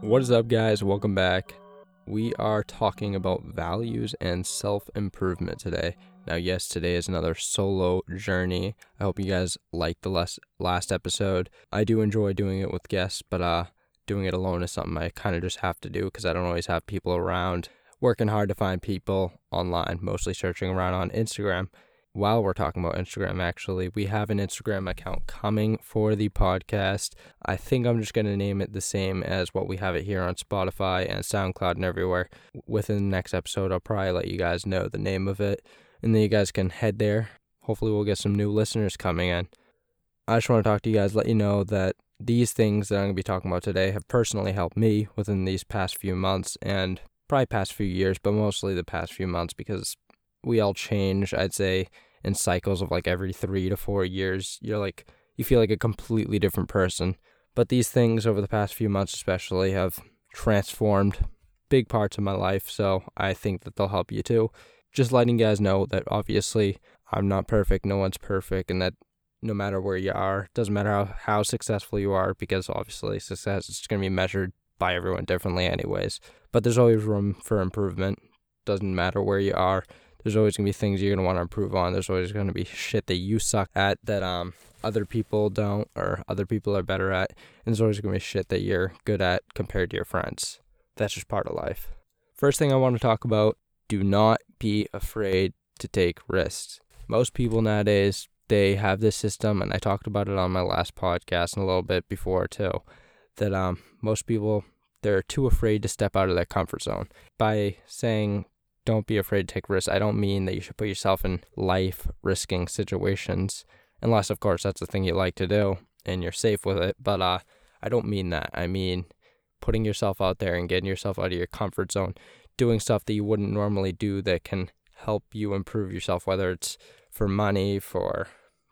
What is up, guys? Welcome back. We are talking about values and self improvement today. Now, yes, today is another solo journey. I hope you guys liked the last, last episode. I do enjoy doing it with guests, but uh, doing it alone is something I kind of just have to do because I don't always have people around. Working hard to find people online, mostly searching around on Instagram while we're talking about Instagram, actually, we have an Instagram account coming for the podcast. I think I'm just going to name it the same as what we have it here on Spotify and SoundCloud and everywhere. Within the next episode, I'll probably let you guys know the name of it, and then you guys can head there. Hopefully, we'll get some new listeners coming in. I just want to talk to you guys, let you know that these things that I'm going to be talking about today have personally helped me within these past few months and probably past few years, but mostly the past few months because we all change, I'd say, in cycles of like every three to four years. You're like, you feel like a completely different person. But these things over the past few months, especially, have transformed big parts of my life. So I think that they'll help you too. Just letting you guys know that obviously I'm not perfect. No one's perfect. And that no matter where you are, doesn't matter how, how successful you are, because obviously success is going to be measured by everyone differently, anyways. But there's always room for improvement. Doesn't matter where you are there's always gonna be things you're gonna want to improve on. There's always gonna be shit that you suck at that um other people don't or other people are better at. And there's always gonna be shit that you're good at compared to your friends. That's just part of life. First thing I want to talk about, do not be afraid to take risks. Most people nowadays, they have this system and I talked about it on my last podcast and a little bit before too, that um most people they're too afraid to step out of their comfort zone. By saying don't be afraid to take risks. I don't mean that you should put yourself in life risking situations, unless, of course, that's the thing you like to do and you're safe with it. But uh, I don't mean that. I mean putting yourself out there and getting yourself out of your comfort zone, doing stuff that you wouldn't normally do that can help you improve yourself, whether it's for money, for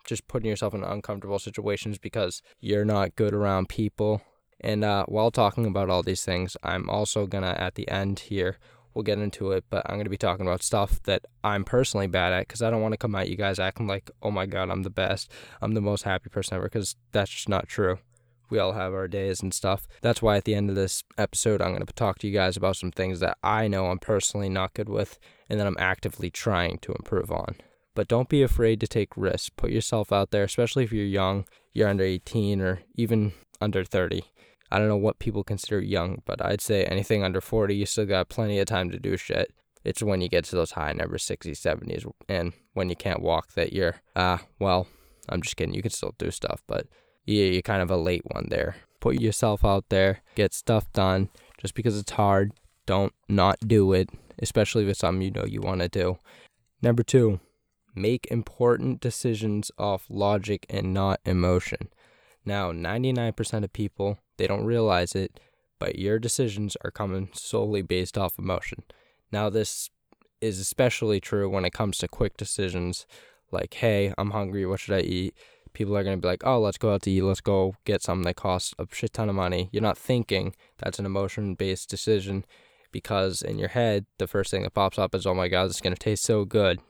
just putting yourself in uncomfortable situations because you're not good around people. And uh, while talking about all these things, I'm also gonna at the end here we'll get into it, but I'm going to be talking about stuff that I'm personally bad at because I don't want to come at you guys acting like, oh my God, I'm the best. I'm the most happy person ever because that's just not true. We all have our days and stuff. That's why at the end of this episode, I'm going to talk to you guys about some things that I know I'm personally not good with and that I'm actively trying to improve on. But don't be afraid to take risks. Put yourself out there, especially if you're young, you're under 18 or even under 30. I don't know what people consider young, but I'd say anything under 40, you still got plenty of time to do shit. It's when you get to those high numbers, 60s, 70s, and when you can't walk that you're, ah, uh, well, I'm just kidding. You can still do stuff, but yeah, you're kind of a late one there. Put yourself out there, get stuff done. Just because it's hard, don't not do it, especially if it's something you know you want to do. Number two, make important decisions off logic and not emotion. Now, 99% of people they don't realize it, but your decisions are coming solely based off emotion. Now, this is especially true when it comes to quick decisions like, hey, I'm hungry, what should I eat? People are going to be like, oh, let's go out to eat, let's go get something that costs a shit ton of money. You're not thinking that's an emotion based decision because in your head, the first thing that pops up is, oh my God, this is going to taste so good.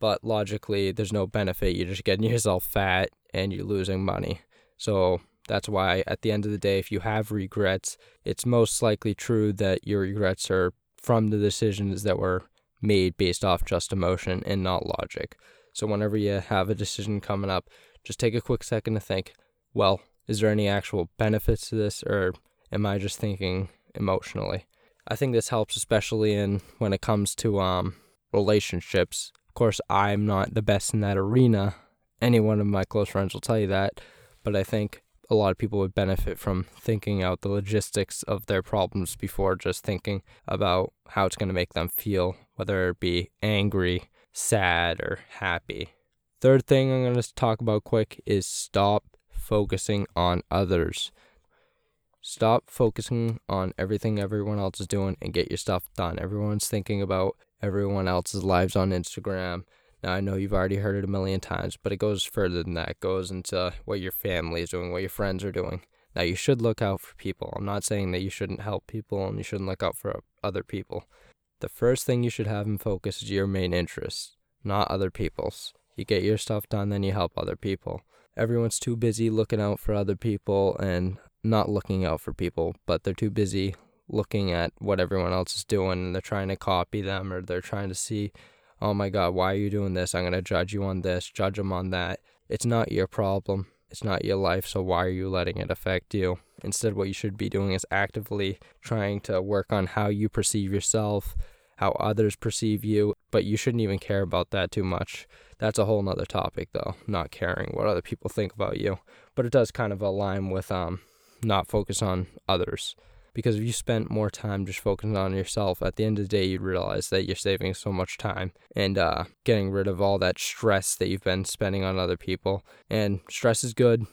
But logically, there's no benefit. You're just getting yourself fat and you're losing money. So that's why, at the end of the day, if you have regrets, it's most likely true that your regrets are from the decisions that were made based off just emotion and not logic. So, whenever you have a decision coming up, just take a quick second to think well, is there any actual benefits to this, or am I just thinking emotionally? I think this helps, especially in when it comes to um, relationships. Of course, I'm not the best in that arena. Any one of my close friends will tell you that. But I think a lot of people would benefit from thinking out the logistics of their problems before just thinking about how it's going to make them feel, whether it be angry, sad, or happy. Third thing I'm going to talk about quick is stop focusing on others. Stop focusing on everything everyone else is doing and get your stuff done. Everyone's thinking about everyone else's lives on Instagram, now, I know you've already heard it a million times, but it goes further than that. It goes into what your family is doing, what your friends are doing. Now, you should look out for people. I'm not saying that you shouldn't help people and you shouldn't look out for other people. The first thing you should have in focus is your main interests, not other people's. You get your stuff done, then you help other people. Everyone's too busy looking out for other people and not looking out for people, but they're too busy looking at what everyone else is doing and they're trying to copy them or they're trying to see, oh my God, why are you doing this? I'm going to judge you on this, judge them on that. It's not your problem. It's not your life, so why are you letting it affect you? Instead, what you should be doing is actively trying to work on how you perceive yourself, how others perceive you, but you shouldn't even care about that too much. That's a whole nother topic, though, not caring what other people think about you. But it does kind of align with um, not focus on others because if you spent more time just focusing on yourself at the end of the day you'd realize that you're saving so much time and uh, getting rid of all that stress that you've been spending on other people. And stress is good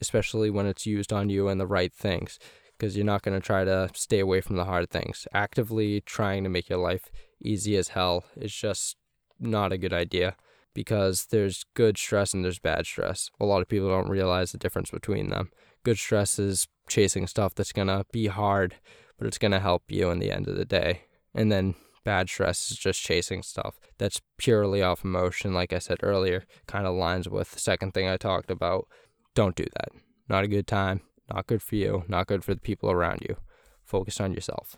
especially when it's used on you and the right things because you're not going to try to stay away from the hard things. Actively trying to make your life easy as hell is just not a good idea because there's good stress and there's bad stress a lot of people don't realize the difference between them good stress is chasing stuff that's going to be hard, but it's going to help you in the end of the day. And then bad stress is just chasing stuff that's purely off emotion. Like I said earlier, kind of lines with the second thing I talked about. Don't do that. Not a good time. Not good for you. Not good for the people around you. Focus on yourself.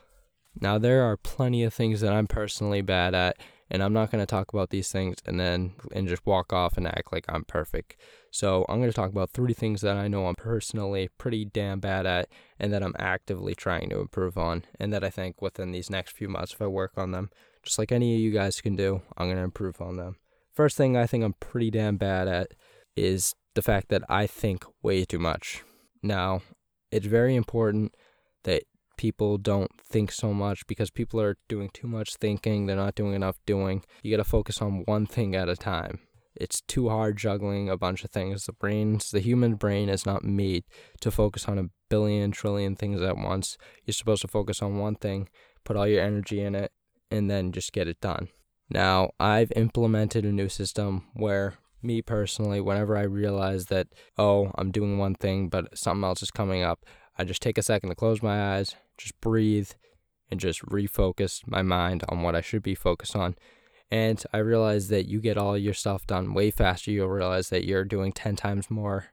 Now, there are plenty of things that I'm personally bad at, and I'm not going to talk about these things and then and just walk off and act like I'm perfect. So, I'm going to talk about three things that I know I'm personally pretty damn bad at and that I'm actively trying to improve on, and that I think within these next few months, if I work on them, just like any of you guys can do, I'm going to improve on them. First thing I think I'm pretty damn bad at is the fact that I think way too much. Now, it's very important that people don't think so much because people are doing too much thinking. They're not doing enough doing. You got to focus on one thing at a time. It's too hard juggling a bunch of things. The brain's the human brain is not made to focus on a billion trillion things at once. You're supposed to focus on one thing, put all your energy in it, and then just get it done. Now, I've implemented a new system where me personally, whenever I realize that, oh, I'm doing one thing, but something else is coming up, I just take a second to close my eyes, just breathe and just refocus my mind on what I should be focused on. And I realize that you get all your stuff done way faster. You'll realize that you're doing 10 times more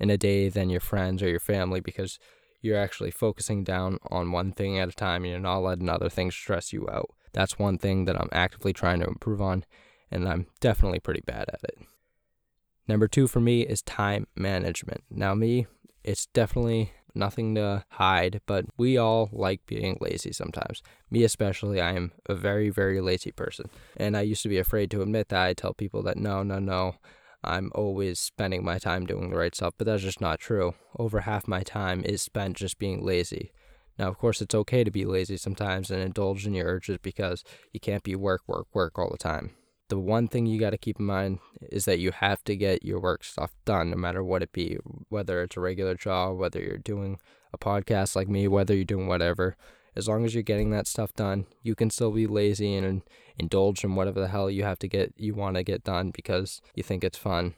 in a day than your friends or your family because you're actually focusing down on one thing at a time and you're not letting other things stress you out. That's one thing that I'm actively trying to improve on, and I'm definitely pretty bad at it. Number two for me is time management. Now, me, it's definitely nothing to hide, but we all like being lazy sometimes. Me especially, I am a very, very lazy person. And I used to be afraid to admit that. I tell people that no, no, no, I'm always spending my time doing the right stuff, but that's just not true. Over half my time is spent just being lazy. Now, of course, it's okay to be lazy sometimes and indulge in your urges because you can't be work, work, work all the time the one thing you got to keep in mind is that you have to get your work stuff done no matter what it be whether it's a regular job whether you're doing a podcast like me whether you're doing whatever. As long as you're getting that stuff done you can still be lazy and indulge in whatever the hell you have to get you want to get done because you think it's fun.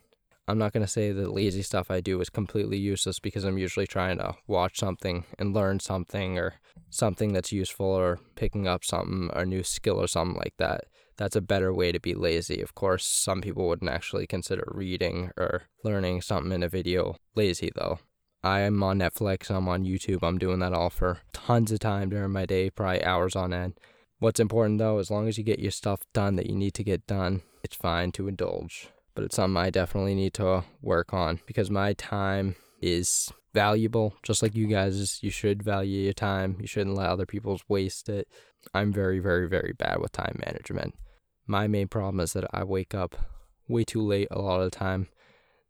I'm not going to say the lazy stuff i do is completely useless because i'm usually trying to watch something and learn something or something that's useful or picking up something a new skill or something like that that's a better way to be lazy. Of course, some people wouldn't actually consider reading or learning something in a video lazy, though. I'm on Netflix, I'm on YouTube, I'm doing that all for tons of time during my day, probably hours on end. What's important though, as long as you get your stuff done that you need to get done, it's fine to indulge. But it's something I definitely need to work on because my time is valuable, just like you guys. You should value your time. You shouldn't let other people's waste it. I'm very, very, very bad with time management my main problem is that I wake up way too late a lot of the time.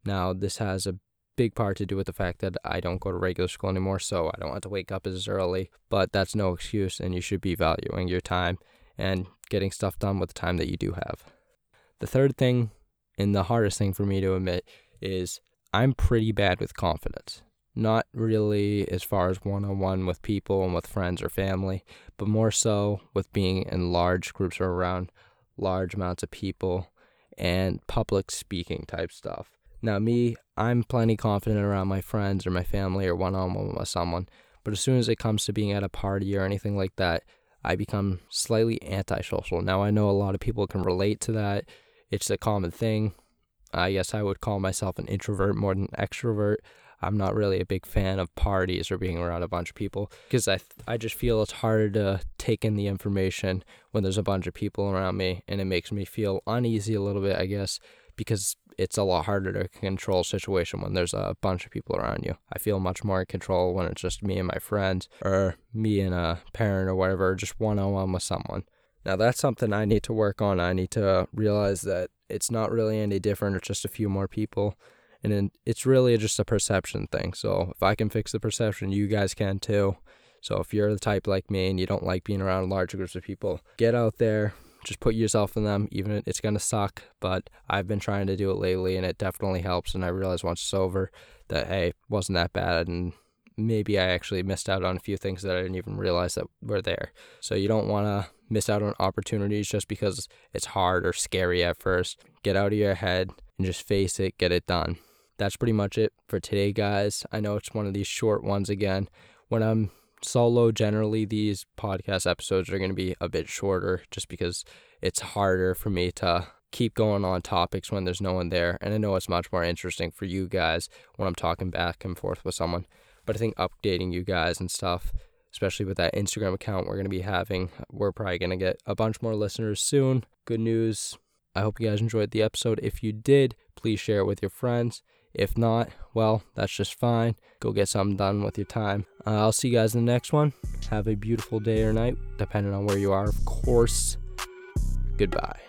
Now, this has a big part to do with the fact that I don't go to regular school anymore, so I don't have to wake up as early. But that's no excuse, and you should be valuing your time and getting stuff done with the time that you do have. The third thing, and the hardest thing for me to admit, is I'm pretty bad with confidence. Not really as far as one on one with people and with friends or family, but more so with being in large groups or around large amounts of people and public speaking type stuff. Now, me, I'm plenty confident around my friends or my family or one on one with someone, but as soon as it comes to being at a party or anything like that, I become slightly antisocial. Now, I know a lot of people can relate to that. It's a common thing. I guess I would call myself an introvert more than extrovert. I'm not really a big fan of parties or being around a bunch of people because I I just feel it's harder to take in the information when there's a bunch of people around me and it makes me feel uneasy a little bit, I guess, because it's a lot harder to control a situation when there's a bunch of people around you. I feel much more in control when it's just me and my friends or me and a parent or whatever, just one on one with someone. Now that's something I need to work on. I need to realize that it's not really any different. It's just a few more people. And it's really just a perception thing. So if I can fix the perception, you guys can too. So if you're the type like me and you don't like being around large groups of people, get out there, just put yourself in them. Even if it's gonna suck, but I've been trying to do it lately, and it definitely helps. And I realized once it's over that hey, wasn't that bad, and maybe I actually missed out on a few things that I didn't even realize that were there. So you don't want to miss out on opportunities just because it's hard or scary at first. Get out of your head and just face it, get it done. That's pretty much it for today, guys. I know it's one of these short ones again. When I'm solo, generally these podcast episodes are going to be a bit shorter just because it's harder for me to keep going on topics when there's no one there. And I know it's much more interesting for you guys when I'm talking back and forth with someone. But I think updating you guys and stuff, especially with that Instagram account we're going to be having, we're probably going to get a bunch more listeners soon. Good news. I hope you guys enjoyed the episode. If you did, please share it with your friends. If not, well, that's just fine. Go get something done with your time. Uh, I'll see you guys in the next one. Have a beautiful day or night, depending on where you are, of course. Goodbye.